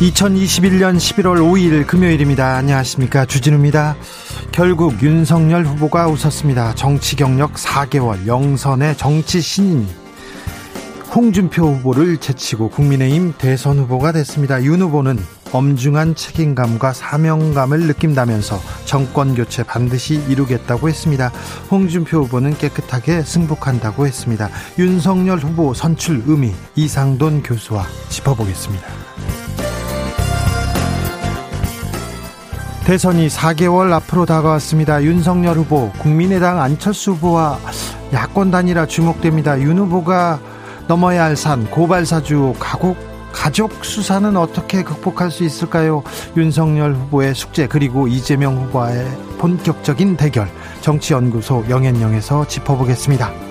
2021년 11월 5일 금요일입니다. 안녕하십니까. 주진우입니다. 결국 윤석열 후보가 웃었습니다. 정치 경력 4개월 영선의 정치 신인 홍준표 후보를 제치고 국민의힘 대선 후보가 됐습니다. 윤 후보는 엄중한 책임감과 사명감을 느낀다면서 정권 교체 반드시 이루겠다고 했습니다. 홍준표 후보는 깨끗하게 승복한다고 했습니다. 윤석열 후보 선출 의미 이상돈 교수와 짚어보겠습니다. 대선이 4개월 앞으로 다가왔습니다. 윤석열 후보, 국민의당 안철수 후보와 야권 단일화 주목됩니다. 윤 후보가 넘어야 할 산, 고발사주, 가곡, 가족 수사는 어떻게 극복할 수 있을까요? 윤석열 후보의 숙제, 그리고 이재명 후보와의 본격적인 대결, 정치연구소 영앤영에서 짚어보겠습니다.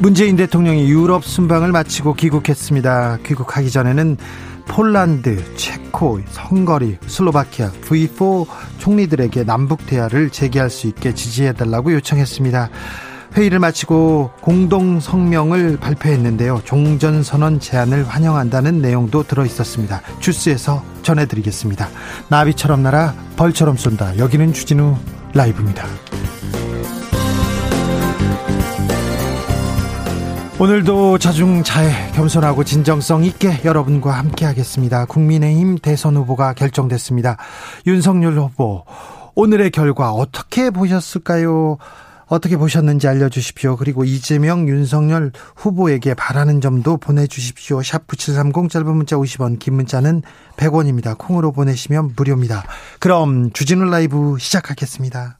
문재인 대통령이 유럽 순방을 마치고 귀국했습니다. 귀국하기 전에는 폴란드, 체코, 헝거리, 슬로바키아, V4 총리들에게 남북 대화를 재개할 수 있게 지지해달라고 요청했습니다. 회의를 마치고 공동 성명을 발표했는데요. 종전선언 제안을 환영한다는 내용도 들어 있었습니다. 주스에서 전해드리겠습니다. 나비처럼 날아 벌처럼 쏜다. 여기는 주진우 라이브입니다. 오늘도 자중자애 겸손하고 진정성 있게 여러분과 함께 하겠습니다. 국민의힘 대선 후보가 결정됐습니다. 윤석열 후보 오늘의 결과 어떻게 보셨을까요? 어떻게 보셨는지 알려주십시오. 그리고 이재명, 윤석열 후보에게 바라는 점도 보내주십시오. 샵 9730 짧은 문자 50원, 긴 문자는 100원입니다. 콩으로 보내시면 무료입니다. 그럼 주진우 라이브 시작하겠습니다.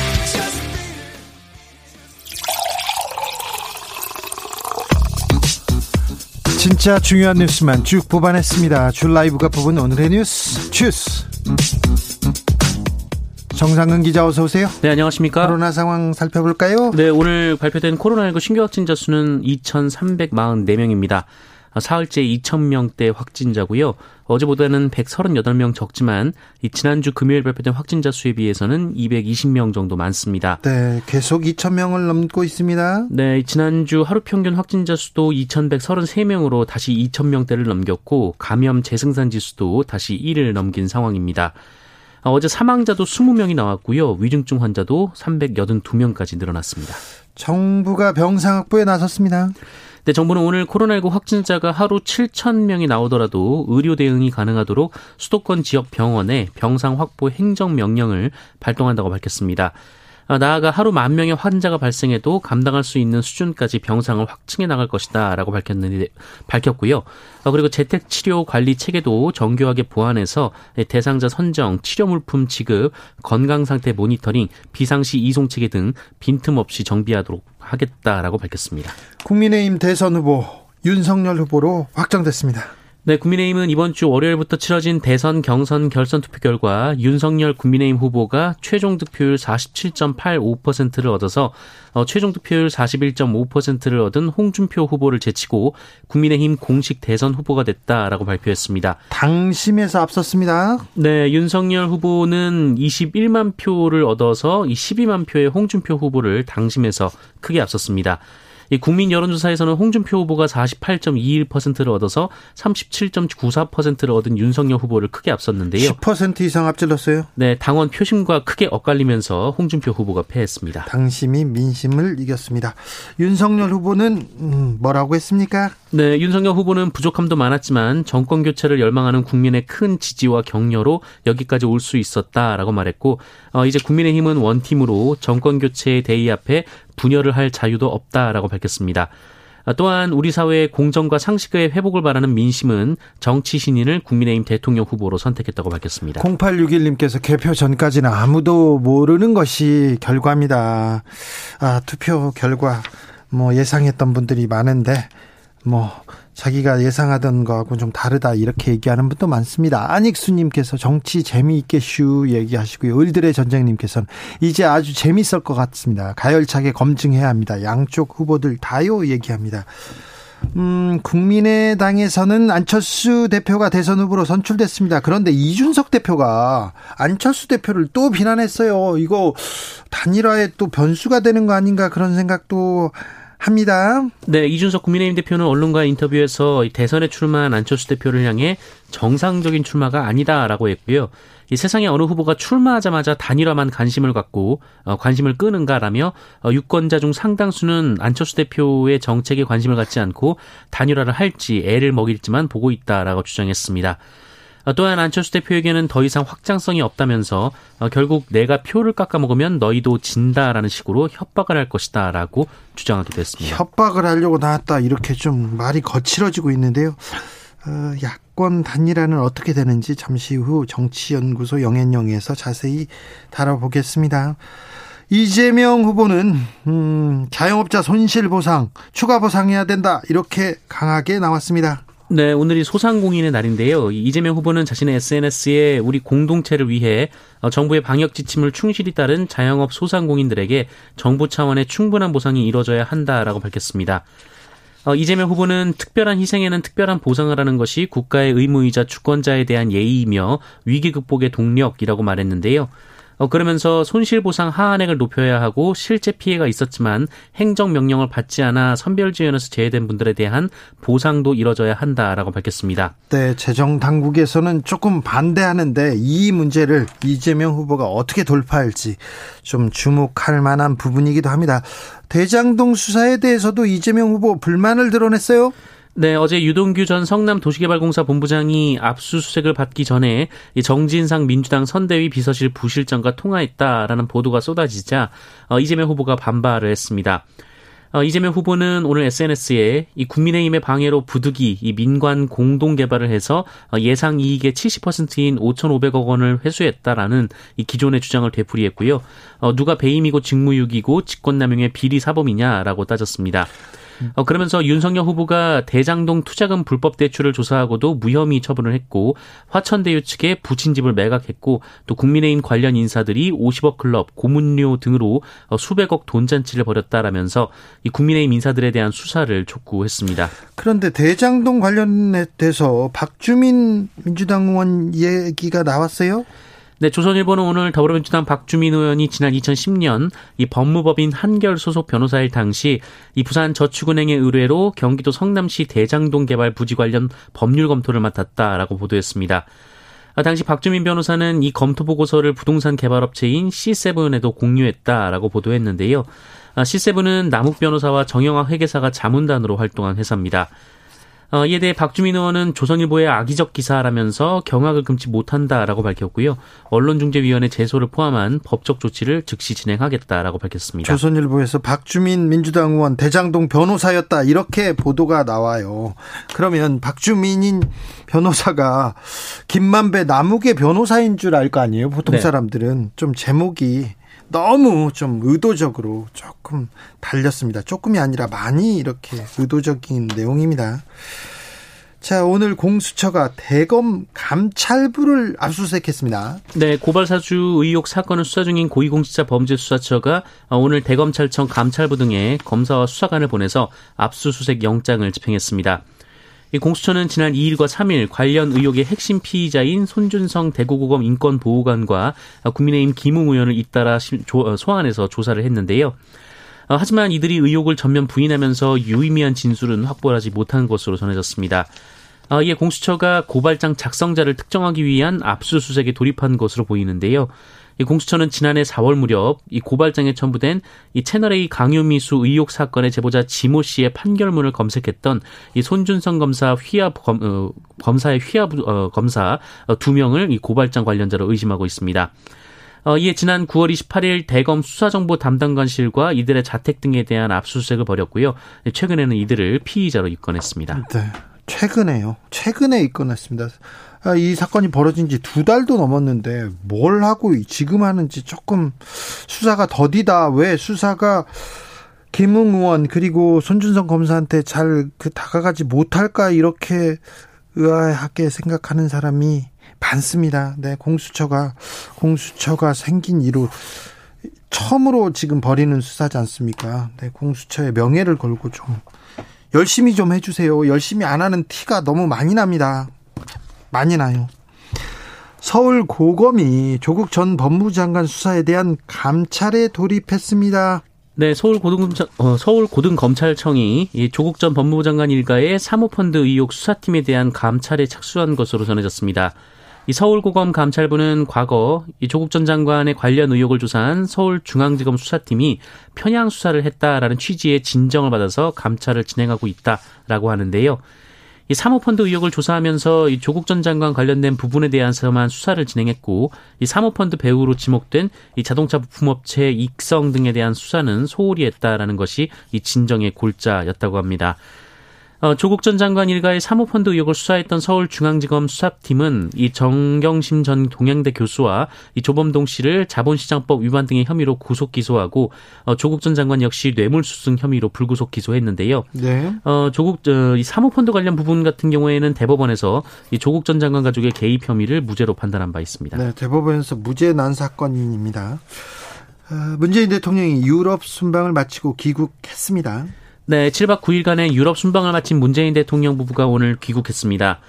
진짜 중요한 뉴스만 쭉 뽑아냈습니다. 줄 라이브가 뽑은 오늘의 뉴스 주스. 정상근 기자 어서 오세요. 네, 안녕하십니까? 코로나 상황 살펴볼까요? 네, 오늘 발표된 코로나19 신규 확진자 수는 2,344명입니다. 사흘째 2,000명대 확진자고요. 어제보다는 138명 적지만 지난주 금요일 발표된 확진자 수에 비해서는 220명 정도 많습니다. 네, 계속 2,000명을 넘고 있습니다. 네, 지난주 하루 평균 확진자 수도 2,133명으로 다시 2,000명대를 넘겼고 감염 재생산 지수도 다시 1을 넘긴 상황입니다. 어제 사망자도 20명이 나왔고요. 위중증 환자도 382명까지 늘어났습니다. 정부가 병상 확보에 나섰습니다. 네, 정부는 오늘 코로나19 확진자가 하루 7천 명이 나오더라도 의료 대응이 가능하도록 수도권 지역 병원에 병상 확보 행정 명령을 발동한다고 밝혔습니다. 나아가 하루 만 명의 환자가 발생해도 감당할 수 있는 수준까지 병상을 확충해 나갈 것이다라고 밝혔는데 밝혔고요. 그리고 재택 치료 관리 체계도 정교하게 보완해서 대상자 선정, 치료 물품 지급, 건강 상태 모니터링, 비상시 이송 체계 등 빈틈없이 정비하도록 하겠다라고 밝혔습니다. 국민의힘 대선 후보 윤석열 후보로 확정됐습니다. 네, 국민의힘은 이번 주 월요일부터 치러진 대선 경선 결선 투표 결과 윤석열 국민의힘 후보가 최종 득표율 47.85%를 얻어서 어, 최종 득표율 41.5%를 얻은 홍준표 후보를 제치고 국민의힘 공식 대선 후보가 됐다라고 발표했습니다. 당심에서 앞섰습니다. 네, 윤석열 후보는 21만 표를 얻어서 이 12만 표의 홍준표 후보를 당심에서 크게 앞섰습니다. 이 국민 여론조사에서는 홍준표 후보가 48.21%를 얻어서 37.94%를 얻은 윤석열 후보를 크게 앞섰는데요. 10% 이상 앞질렀어요. 네, 당원 표심과 크게 엇갈리면서 홍준표 후보가 패했습니다. 당심이 민심을 이겼습니다. 윤석열 후보는 음, 뭐라고 했습니까? 네, 윤석열 후보는 부족함도 많았지만 정권 교체를 열망하는 국민의 큰 지지와 격려로 여기까지 올 수 있었다라고 말했고 어, 이제 국민의힘은 원팀으로 정권 교체의 대의 앞에 분열을 할 자유도 없다라고 밝혔습니다. 아, 또한 우리 사회의 공정과 상식의 회복을 바라는 민심은 정치 신인을 국민의힘 대통령 후보로 선택했다고 밝혔습니다. 0861님께서 개표 전까지는 아무도 모르는 것이 결과입니다. 아, 투표 결과 뭐 예상했던 분들이 많은데 뭐 자기가 예상하던 거하고 좀 다르다 이렇게 얘기하는 분도 많습니다. 안익수님께서 정치 재미있게 슈 얘기하시고요. 을들의 전쟁님께서는 이제 아주 재밌을 것 같습니다. 가열차게 검증해야 합니다. 양쪽 후보들 다요 얘기합니다. 음, 국민의당에서는 안철수 대표가 대선 후보로 선출됐습니다. 그런데 이준석 대표가 안철수 대표를 또 비난했어요. 이거 단일화에 또 변수가 되는 거 아닌가 그런 생각도 합니다. 네, 이준석 국민의힘 대표는 언론과 인터뷰에서 대선에 출마한 안철수 대표를 향해 정상적인 출마가 아니다라고 했고요. 이 세상에 어느 후보가 출마하자마자 단일화만 관심을 갖고 어, 관심을 끄는가라며 어, 유권자 중 상당수는 안철수 대표의 정책에 관심을 갖지 않고 단일화를 할지 애를 먹일지만 보고 있다라고 주장했습니다. 어, 또한 안철수 대표에게는 더 이상 확장성이 없다면서 어, 결국 내가 표를 깎아먹으면 너희도 진다라는 식으로 협박을 할 것이다라고 주장하기도 했습니다. 협박을 하려고 나왔다 이렇게 좀 말이 거칠어지고 있는데요. 어, 야권 단일화는 어떻게 되는지 잠시 후 정치연구소 영앤영에서 자세히 다뤄보겠습니다. 이재명 후보는 음, 자영업자 손실 보상 추가 보상해야 된다 이렇게 강하게 나왔습니다. 네, 오늘이 소상공인의 날인데요. 이재명 후보는 자신의 SNS에 우리 공동체를 위해 어, 정부의 방역 지침을 충실히 따른 자영업 소상공인들에게 정부 차원의 충분한 보상이 이뤄져야 한다라고 밝혔습니다. 어, 이재명 후보는 특별한 희생에는 특별한 보상을 하는 것이 국가의 의무이자 주권자에 대한 예의이며 위기 극복의 동력이라고 말했는데요. 어, 그러면서 손실보상 하한액을 높여야 하고 실제 피해가 있었지만 행정명령을 받지 않아 선별지원에서 제외된 분들에 대한 보상도 이뤄져야 한다라고 밝혔습니다. 네, 재정 당국에서는 조금 반대하는데 이 문제를 이재명 후보가 어떻게 돌파할지 좀 주목할 만한 부분이기도 합니다. 대장동 수사에 대해서도 이재명 후보 불만을 드러냈어요. 네, 어제 유동규 전 성남도시개발공사 본부장이 압수수색을 받기 전에 정진상 민주당 선대위 비서실 부실장과 통화했다라는 보도가 쏟아지자 어, 이재명 후보가 반발을 했습니다. 어, 이재명 후보는 오늘 SNS에 이 국민의힘의 방해로 부득이 이 민관 공동 개발을 해서 어, 예상 이익의 70%인 5,500억 원을 회수했다라는 이 기존의 주장을 되풀이했고요. 누가 배임이고 직무유기고 직권남용의 비리 사범이냐라고 따졌습니다. 어, 그러면서 윤석열 후보가 대장동 투자금 불법 대출을 조사하고도 무혐의 처분을 했고 화천대유 측에 부친집을 매각했고 또 국민의힘 관련 인사들이 50억 클럽, 고문료 등으로 어, 수백억 돈 잔치를 벌였다라면서 이 국민의힘 인사들에 대한 수사를 촉구했습니다. 그런데 대장동 관련돼서 박주민 민주당 의원 얘기가 나왔어요? 네, 조선일보는 오늘 더불어민주당 박주민 의원이 지난 2010년 이 법무법인 한결 소속 변호사일 당시 이 부산 저축은행의 의뢰로 경기도 성남시 대장동 개발 부지 관련 법률 검토를 맡았다라고 보도했습니다. 아, 당시 박주민 변호사는 이 검토 보고서를 부동산 개발업체인 C7에도 공유했다라고 보도했는데요. 아, C7은 남욱 변호사와 정영학 회계사가 자문단으로 활동한 회사입니다. 어, 이에 대해 박주민 의원은 조선일보의 악의적 기사라면서 경악을 금치 못한다라고 밝혔고요. 언론중재위원회 제소를 포함한 법적 조치를 즉시 진행하겠다라고 밝혔습니다. 조선일보에서 박주민 민주당 의원 대장동 변호사였다 이렇게 보도가 나와요. 그러면 박주민인 변호사가 김만배 남욱의 변호사인 줄 알 거 아니에요. 보통 네. 사람들은 좀 제목이 너무 좀 의도적으로 조금 달렸습니다. 조금이 아니라 많이 이렇게 의도적인 내용입니다. 자, 오늘 공수처가 대검 감찰부를 압수수색했습니다. 네, 고발사주 의혹 사건을 수사 중인 고위공직자범죄수사처가 오늘 대검찰청 감찰부 등에 검사와 수사관을 보내서 압수수색 영장을 집행했습니다. 이 공수처는 지난 2일과 3일 관련 의혹의 핵심 피의자인 손준성 대구고검 인권보호관과 국민의힘 김웅 의원을 잇따라 어, 소환해서 조사를 했는데요. 어, 하지만 이들이 의혹을 전면 부인하면서 유의미한 진술은 확보하지 못한 것으로 전해졌습니다. 어, 이에 공수처가 고발장 작성자를 특정하기 위한 압수수색에 돌입한 것으로 보이는데요. 이 공수처는 지난해 4월 무렵 이 고발장에 첨부된 이 채널A 강요미수 의혹 사건의 제보자 지모 씨의 판결문을 검색했던 이 손준성 검사 휘하 검, 어, 검사의 휘하 어, 검사 어, 두 명을 이 고발장 관련자로 의심하고 있습니다. 어, 이에 지난 9월 28일 대검 수사정보 담당관실과 이들의 자택 등에 대한 압수수색을 벌였고요. 최근에는 이들을 피의자로 입건했습니다. 네. 최근에요. 최근에 입건했습니다. 아, 이 사건이 벌어진 지 두 달도 넘었는데 뭘 하고 지금 하는지 조금 수사가 더디다. 왜 수사가 김웅 의원 그리고 손준성 검사한테 잘 그 다가가지 못할까 이렇게 의아하게 생각하는 사람이 많습니다. 네, 공수처가 공수처가 생긴 이후 처음으로 지금 벌이는 수사지 않습니까? 네, 공수처의 명예를 걸고 좀 열심히 좀 해주세요. 열심히 안 하는 티가 너무 많이 납니다. 많이 나요. 서울 고검이 조국 전 법무부 장관 수사에 대한 감찰에 돌입했습니다. 네, 서울 고등검찰 어, 서울 고등검찰청이 이 조국 전 법무부 장관 일가의 사모펀드 의혹 수사팀에 대한 감찰에 착수한 것으로 전해졌습니다. 이 서울고검 감찰부는 과거 이 조국 전 장관의 관련 의혹을 조사한 서울중앙지검 수사팀이 편향 수사를 했다라는 취지의 진정을 받아서 감찰을 진행하고 있다라고 하는데요. 이 사모펀드 의혹을 조사하면서 이 조국 전 장관 관련된 부분에 대해서만 수사를 진행했고 이 사모펀드 배우로 지목된 이 자동차 부품업체 익성 등에 대한 수사는 소홀히 했다라는 것이 이 진정의 골자였다고 합니다. 어, 조국 전 장관 일가의 사모펀드 의혹을 수사했던 서울중앙지검 수사팀은 이 정경심 전 동양대 교수와 이 조범동 씨를 자본시장법 위반 등의 혐의로 구속 기소하고 어, 조국 전 장관 역시 뇌물수승 혐의로 불구속 기소했는데요. 네. 어, 조국 어, 이 사모펀드 관련 부분 같은 경우에는 대법원에서 이 조국 전 장관 가족의 개입 혐의를 무죄로 판단한 바 있습니다. 네, 대법원에서 무죄 난 사건입니다. 어, 문재인 대통령이 유럽 순방을 마치고 귀국했습니다. 네, 7박 9일간의 유럽 순방을 마친 문재인 대통령 부부가 오늘 귀국했습니다.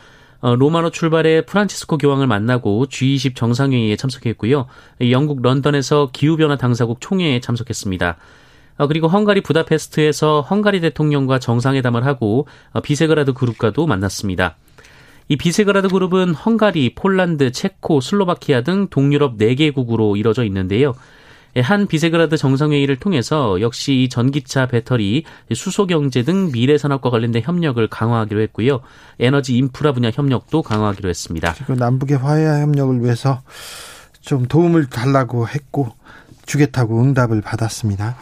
어, 로마로 출발해 프란치스코 교황을 만나고 G20 정상회의에 참석했고요. 영국 런던에서 기후변화 당사국 총회에 참석했습니다. 어, 그리고 헝가리 부다페스트에서 헝가리 대통령과 정상회담을 하고 어, 비세그라드 그룹과도 만났습니다. 이 비세그라드 그룹은 헝가리, 폴란드, 체코, 슬로바키아 등 동유럽 4개국으로 이뤄져 있는데요. 예, 한 비세그라드 정상회의를 통해서 역시 전기차 배터리, 수소 경제 등 미래 산업과 관련된 협력을 강화하기로 했고요. 에너지 인프라 분야 협력도 강화하기로 했습니다. 그리고 남북의 화해 협력을 위해서 좀 도움을 달라고 했고 주겠다고 응답을 받았습니다.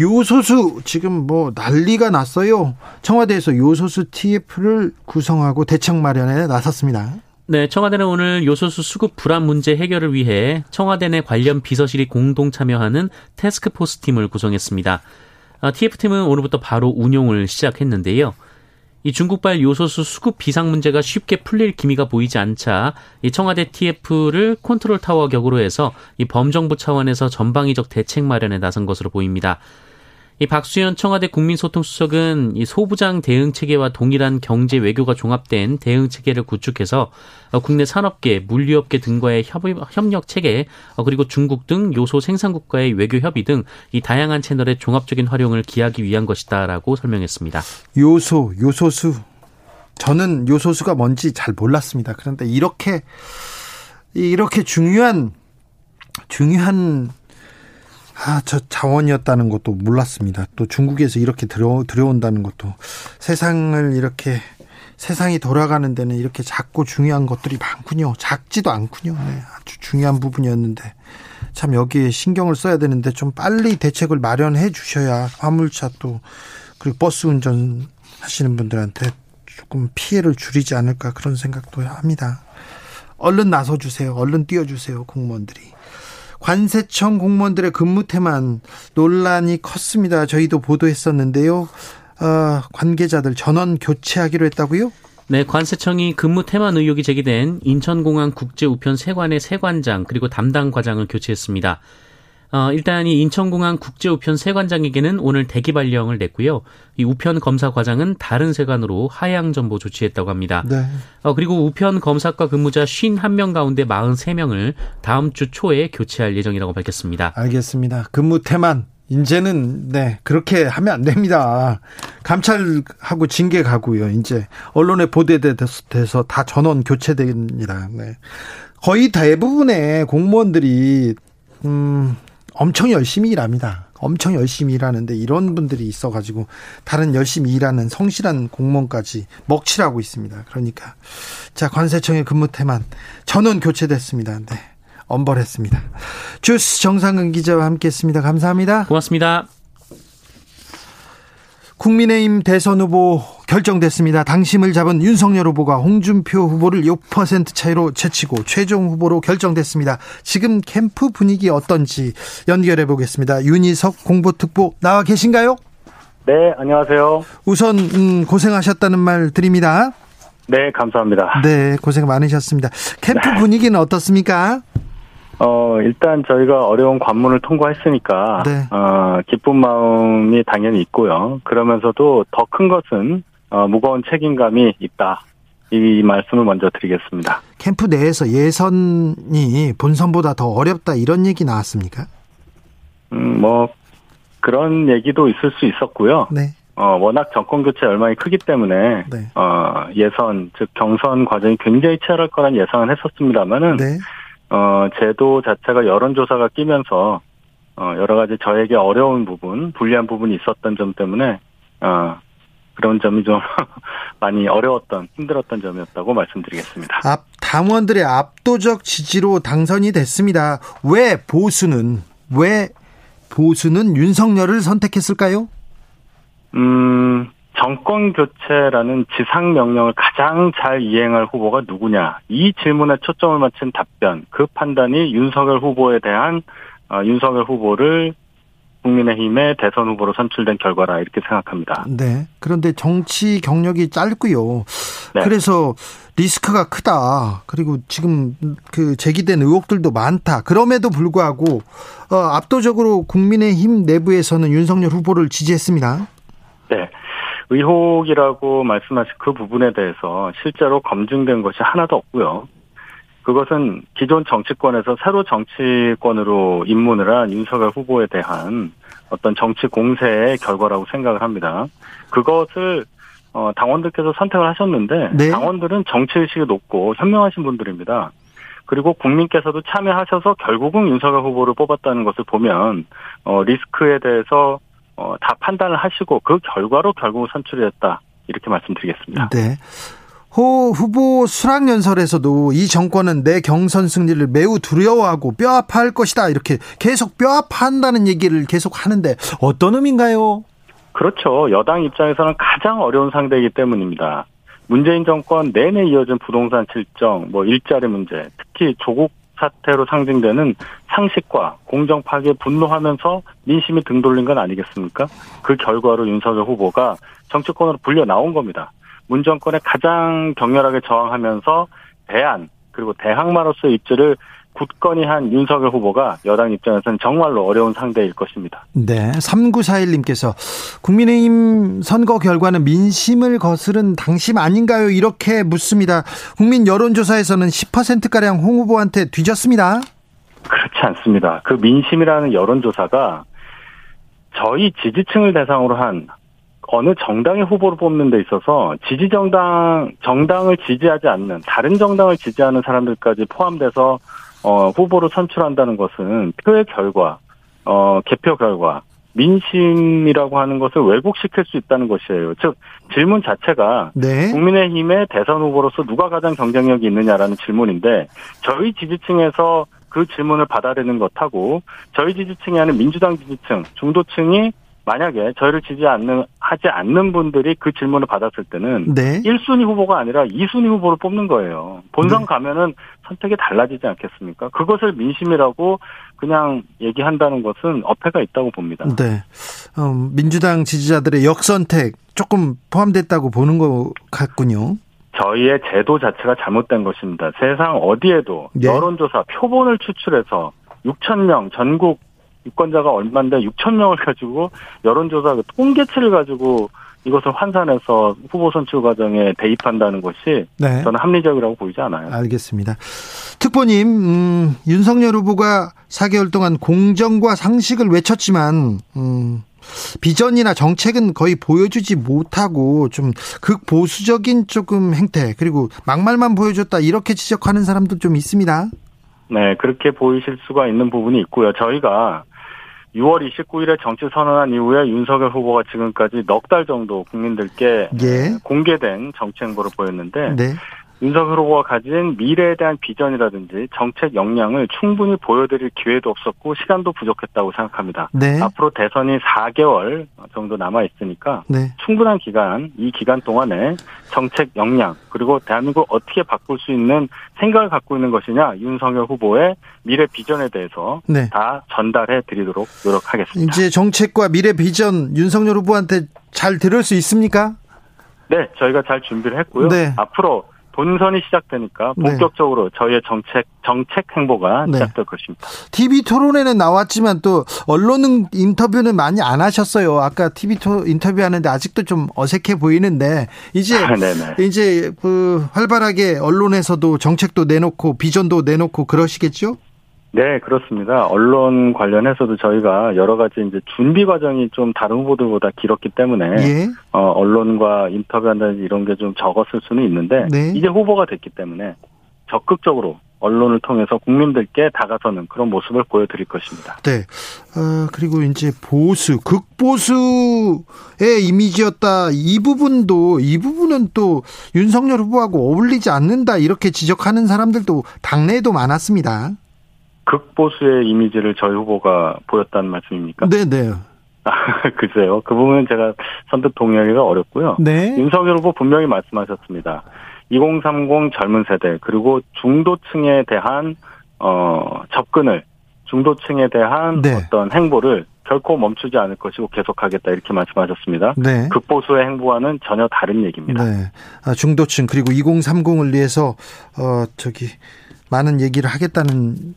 요소수 지금 뭐 난리가 났어요. 청와대에서 요소수 TF를 구성하고 대책 마련에 나섰습니다. 네, 청와대는 오늘 요소수 수급 불안 문제 해결을 위해 청와대 내 관련 비서실이 공동 참여하는 태스크포스 팀을 구성했습니다. TF팀은 아, 오늘부터 바로 운용을 시작했는데요. 이 중국발 요소수 수급 비상 문제가 쉽게 풀릴 기미가 보이지 않자 이 청와대 TF를 컨트롤 타워 격으로 해서 이 범정부 차원에서 전방위적 대책 마련에 나선 것으로 보입니다. 이 박수현 청와대 국민소통수석은 이 소부장 대응 체계와 동일한 경제 외교가 종합된 대응 체계를 구축해서 어, 국내 산업계, 물류업계 등과의 협력 체계, 어, 그리고 중국 등 요소 생산국과의 외교 협의 등 이 다양한 채널의 종합적인 활용을 기하기 위한 것이다라고 설명했습니다. 요소, 요소수. 저는 요소수가 뭔지 잘 몰랐습니다. 그런데 이렇게 이렇게 중요한 중요한 아, 저 자원이었다는 것도 몰랐습니다. 또 중국에서 이렇게 들어, 들어온다는 것도 세상을 이렇게 세상이 돌아가는 데는 이렇게 작고 중요한 것들이 많군요. 작지도 않군요. 네, 아주 중요한 부분이었는데 참 여기에 신경을 써야 되는데 좀 빨리 대책을 마련해 주셔야 화물차 또 그리고 버스 운전 하시는 분들한테 조금 피해를 줄이지 않을까 그런 생각도 합니다. 얼른 나서 주세요. 얼른 뛰어 주세요. 공무원들이. 관세청 공무원들의 근무 태만 논란이 컸습니다. 저희도 보도했었는데요. 어, 관계자들 전원 교체하기로 했다고요? 네, 관세청이 근무 태만 의혹이 제기된 인천공항 국제우편 세관의 세관장 그리고 담당 과장을 교체했습니다. 어, 일단 이 인천공항 국제우편 세관장에게는 오늘 대기 발령을 냈고요. 이 우편 검사 과장은 다른 세관으로 하향 전보 조치했다고 합니다. 네. 어, 그리고 우편 검사과 근무자 51명 가운데 43명을 다음 주 초에 교체할 예정이라고 밝혔습니다. 알겠습니다. 근무 태만 이제는 네 그렇게 하면 안 됩니다. 감찰하고 징계 가고요. 이제 언론에 보도돼서 다 전원 교체됩니다. 네. 거의 대부분의 공무원들이 음, 엄청 열심히 일합니다. 엄청 열심히 일하는데 이런 분들이 있어가지고 다른 열심히 일하는 성실한 공무원까지 먹칠하고 있습니다. 그러니까 자 관세청의 근무 태만 전원 교체됐습니다. 네. 엄벌했습니다. 주스 정상근 기자와 함께했습니다. 감사합니다. 고맙습니다. 국민의힘 대선 후보 결정됐습니다. 당심을 잡은 윤석열 후보가 홍준표 후보를 6% 차이로 제치고 최종 후보로 결정됐습니다. 지금 캠프 분위기 어떤지 연결해 보겠습니다. 윤희석 공보특보 나와 계신가요? 네, 안녕하세요. 우선 음, 고생하셨다는 말 드립니다. 네, 감사합니다. 네, 고생 많으셨습니다. 캠프 네. 분위기는 어떻습니까? 어, 일단 저희가 어려운 관문을 통과했으니까, 네. 어, 기쁜 마음이 당연히 있고요. 그러면서도 더 큰 것은, 어, 무거운 책임감이 있다. 이 말씀을 먼저 드리겠습니다. 캠프 내에서 예선이 본선보다 더 어렵다 이런 얘기 나왔습니까? 음, 뭐, 그런 얘기도 있을 수 있었고요. 네. 어, 워낙 정권 교체 열망이 크기 때문에, 네. 어, 예선, 즉, 경선 과정이 굉장히 치열할 거란 예상은 했었습니다만은, 네. 어, 제도 자체가 여론조사가 끼면서 어, 여러 가지 저에게 어려운 부분, 불리한 부분이 있었던 점 때문에 어, 그런 점이 좀 많이 어려웠던, 힘들었던 점이었다고 말씀드리겠습니다. 앞 당원들의 압도적 지지로 당선이 됐습니다. 왜 보수는 왜 보수는 윤석열을 선택했을까요? 음, 정권 교체라는 지상 명령을 가장 잘 이행할 후보가 누구냐 이 질문에 초점을 맞춘 답변 그 판단이 윤석열 후보에 대한 어, 윤석열 후보를 국민의힘의 대선 후보로 선출된 결과라 이렇게 생각합니다. 네. 그런데 정치 경력이 짧고요. 네. 그래서 리스크가 크다. 그리고 지금 그 제기된 의혹들도 많다. 그럼에도 불구하고 어, 압도적으로 국민의힘 내부에서는 윤석열 후보를 지지했습니다. 네. 의혹이라고 말씀하신 그 부분에 대해서 실제로 검증된 것이 하나도 없고요. 그것은 기존 정치권에서 새로 정치권으로 입문을 한 윤석열 후보에 대한 어떤 정치 공세의 결과라고 생각을 합니다. 그것을 어, 당원들께서 선택을 하셨는데 네. 당원들은 정치 의식이 높고 현명하신 분들입니다. 그리고 국민께서도 참여하셔서 결국은 윤석열 후보를 뽑았다는 것을 보면 어, 리스크에 대해서 어, 다 판단을 하시고 그 결과로 결국 선출이 됐다. 이렇게 말씀드리겠습니다. 네. 호 후보 수락 연설에서도 이 정권은 내 경선 승리를 매우 두려워하고 뼈아파할 것이다. 이렇게 계속 뼈아파한다는 얘기를 계속 하는데 어떤 의미인가요? 그렇죠. 여당 입장에서는 가장 어려운 상대이기 때문입니다. 문재인 정권 내내 이어진 부동산 실정, 뭐 일자리 문제, 특히 조국 사태로 상징되는 상식과 공정 파괴에 분노하면서 민심이 등 돌린 건 아니겠습니까? 그 결과로 윤석열 후보가 정치권으로 불려 나온 겁니다. 문 정권에 가장 격렬하게 저항하면서 대안 그리고 대항마로서의 입지를 굳건히 한 윤석열 후보가 여당 입장에서는 정말로 어려운 상대일 것입니다. 네. 3941님께서 국민의힘 선거 결과는 민심을 거스른 당심 아닌가요? 이렇게 묻습니다. 국민 여론조사에서는 10%가량 홍 후보한테 뒤졌습니다. 그렇지 않습니다. 그 민심이라는 여론조사가 저희 지지층을 대상으로 한 어느 정당의 후보를 뽑는 데 있어서 지지 정당 정당을 지지하지 않는 다른 정당을 지지하는 사람들까지 포함돼서 어, 후보로 선출한다는 것은 표의 결과, 어, 개표 결과, 민심이라고 하는 것을 왜곡시킬 수 있다는 것이에요. 즉 질문 자체가 네. 국민의힘의 대선 후보로서 누가 가장 경쟁력이 있느냐라는 질문인데 저희 지지층에서 그 질문을 받아내는 것하고 저희 지지층이 아닌 민주당 지지층 중도층이 만약에 저희를 지지 않는 하지 않는 분들이 그 질문을 받았을 때는 네. 1순위 후보가 아니라 2순위 후보를 뽑는 거예요. 본선 네. 가면은 선택이 달라지지 않겠습니까? 그것을 민심이라고 그냥 얘기한다는 것은 어폐가 있다고 봅니다. 네. 어, 민주당 지지자들의 역선택 조금 포함됐다고 보는 것 같군요. 저희의 제도 자체가 잘못된 것입니다. 세상 어디에도 네. 여론조사 표본을 추출해서 6천 명 전국 유권자가 얼마인데 6천 명을 가지고 여론조사 그 통계치를 가지고 이것을 환산해서 후보 선출 과정에 대입한다는 것이 네. 저는 합리적이라고 보이지 않아요. 알겠습니다. 특보님, 음, 윤석열 후보가 4개월 동안 공정과 상식을 외쳤지만 음, 비전이나 정책은 거의 보여주지 못하고 좀 극보수적인 조금 행태 그리고 막말만 보여줬다 이렇게 지적하는 사람도 좀 있습니다. 네, 그렇게 보이실 수가 있는 부분이 있고요. 저희가 6월 29일에 정치 선언한 이후에 윤석열 후보가 지금까지 넉 달 정도 국민들께 예. 공개된 정치 행보를 보였는데 네. 윤석열 후보가 가진 미래에 대한 비전이라든지 정책 역량을 충분히 보여드릴 기회도 없었고 시간도 부족했다고 생각합니다. 네. 앞으로 대선이 4개월 정도 남아 있으니까 네. 충분한 기간, 이 기간 동안에 정책 역량, 그리고 대한민국 어떻게 바꿀 수 있는 생각을 갖고 있는 것이냐, 윤석열 후보의 미래 비전에 대해서 네. 다 전달해 드리도록 노력하겠습니다. 이제 정책과 미래 비전 윤석열 후보한테 잘 들을 수 있습니까? 네, 저희가 잘 준비를 했고요. 네. 앞으로 본선이 시작되니까 네. 본격적으로 저희의 정책, 정책 행보가 네. 시작될 것입니다. TV 토론회는 나왔지만 또 언론 인터뷰는 많이 안 하셨어요. 아까 TV 토 인터뷰하는데 아직도 좀 어색해 보이는데 이제 네네. 이제 그 활발하게 언론에서도 정책도 내놓고 비전도 내놓고 그러시겠죠? 네, 그렇습니다. 언론 관련해서도 저희가 여러 가지 이제 준비 과정이 좀 다른 후보들보다 길었기 때문에 예. 어, 언론과 인터뷰한다든지 이런 게 좀 적었을 수는 있는데 네. 이제 후보가 됐기 때문에 적극적으로 언론을 통해서 국민들께 다가서는 그런 모습을 보여드릴 것입니다. 네. 어, 그리고 이제 보수, 극보수의 이미지였다. 이 부분도, 이 부분은 또 윤석열 후보하고 어울리지 않는다. 이렇게 지적하는 사람들도 당내에도 많았습니다. 극보수의 이미지를 저희 후보가 보였다는 말씀입니까? 네네. 글쎄요. 그 부분은 제가 선뜻 동의하기가 어렵고요. 네. 윤석열 후보 분명히 말씀하셨습니다. 2030 젊은 세대 그리고 중도층에 대한 어 접근을 중도층에 대한 네. 어떤 행보를 결코 멈추지 않을 것이고 계속하겠다 이렇게 말씀하셨습니다. 네. 극보수의 행보와는 전혀 다른 얘기입니다. 네. 아, 중도층 그리고 2030을 위해서 어 저기 많은 얘기를 하겠다는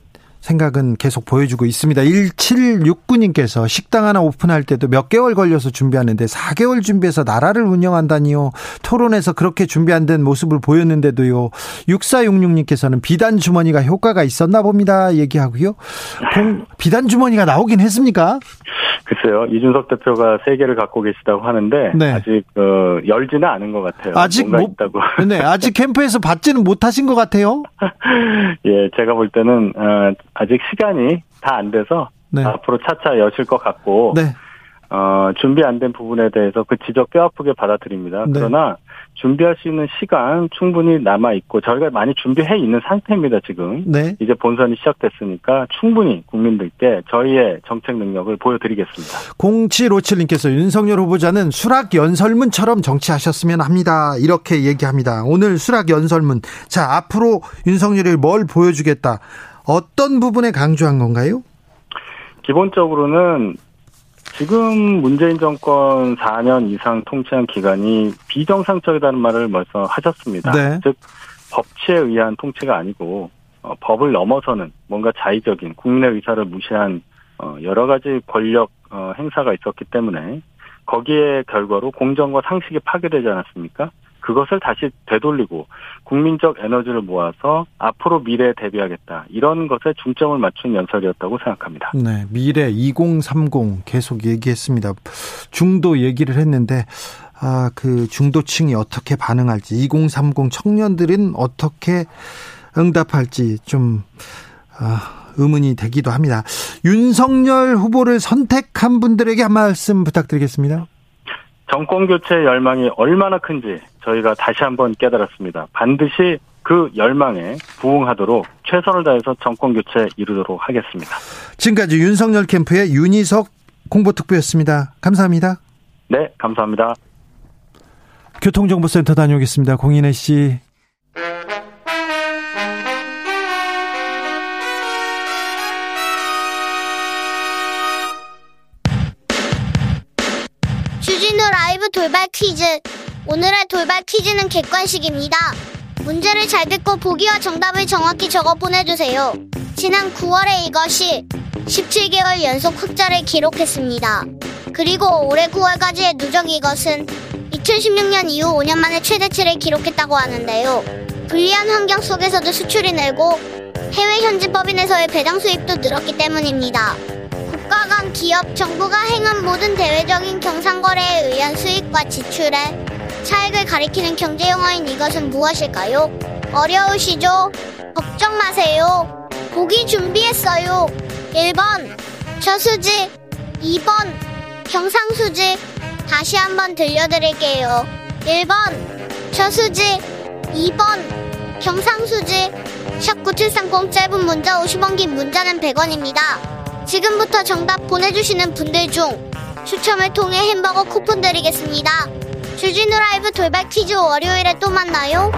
생각은 계속 보여주고 있습니다. 1769님께서 식당 하나 오픈할 때도 몇 개월 걸려서 준비하는데 4개월 준비해서 나라를 운영한다니요. 토론에서 그렇게 준비 안 된 모습을 보였는데도요. 6466님께서는 비단 주머니가 효과가 있었나 봅니다. 얘기하고요. 공- 비단 주머니가 나오긴 했습니까? 글쎄요. 이준석 대표가 세 개를 갖고 계시다고 하는데 네. 아직 어, 열지는 않은 것 같아요. 아직 뭔가 못- 있다고. 네, 아직 캠프에서 받지는 못하신 것 같아요. 예, 제가 볼 때는 어, 아직 시간이 다 안 돼서 네. 앞으로 차차 여실 것 같고 네. 어, 준비 안 된 부분에 대해서 그 지적 뼈 아프게 받아들입니다. 네. 그러나 준비할 수 있는 시간 충분히 남아 있고 저희가 많이 준비해 있는 상태입니다. 지금 네. 이제 본선이 시작됐으니까 충분히 국민들께 저희의 정책 능력을 보여드리겠습니다. 0757님께서 윤석열 후보자는 수락 연설문처럼 정치하셨으면 합니다. 이렇게 얘기합니다. 오늘 수락 연설문. 자, 앞으로 윤석열이 뭘 보여주겠다. 어떤 부분에 강조한 건가요? 기본적으로는 지금 문재인 정권 4년 이상 통치한 기간이 비정상적이라는 말을 벌써 하셨습니다. 네. 즉 법치에 의한 통치가 아니고 어, 법을 넘어서는 뭔가 자의적인 국민의 의사를 무시한 어, 여러 가지 권력 어, 행사가 있었기 때문에 거기에 결과로 공정과 상식이 파괴되지 않았습니까? 그것을 다시 되돌리고 국민적 에너지를 모아서 앞으로 미래에 대비하겠다. 이런 것에 중점을 맞춘 연설이었다고 생각합니다. 네. 미래 2030 계속 얘기했습니다. 중도 얘기를 했는데, 아, 그 중도층이 어떻게 반응할지, 2030 청년들은 어떻게 응답할지 좀, 아, 의문이 되기도 합니다. 윤석열 후보를 선택한 분들에게 한 말씀 부탁드리겠습니다. 정권 교체 열망이 얼마나 큰지 저희가 다시 한번 깨달았습니다. 반드시 그 열망에 부응하도록 최선을 다해서 정권 교체 이루도록 하겠습니다. 지금까지 윤석열 캠프의 윤희석 공보특보였습니다. 감사합니다. 네, 감사합니다. 교통정보센터 다녀오겠습니다. 공인혜 씨. 돌발 퀴즈. 오늘의 돌발 퀴즈는 객관식입니다. 문제를 잘 듣고 보기와 정답을 정확히 적어 보내주세요. 지난 9월에 이것이 17개월 연속 흑자를 기록했습니다. 그리고 올해 9월까지의 누적 이것은 2016년 이후 5년 만에 최대치를 기록했다고 하는데요. 불리한 환경 속에서도 수출이 늘고 해외 현지 법인에서의 배당 수입도 늘었기 때문입니다. 국가 간 기업 정부가 행한 모든 대외적인 경상거래에 의한 수익과 지출의 차익을 가리키는 경제 용어인 이것은 무엇일까요? 어려우시죠? 걱정 마세요. 보기 준비했어요. 1번 저수지 2번 경상수지 다시 한번 들려드릴게요. 1번 저수지 2번 경상수지 샵 9730 짧은 문자 50원 긴 문자는 100원입니다. 지금부터 정답 보내주시는 분들 중 추첨을 통해 햄버거 쿠폰 드리겠습니다. 주진우 라이브 돌발 퀴즈 월요일에 또 만나요.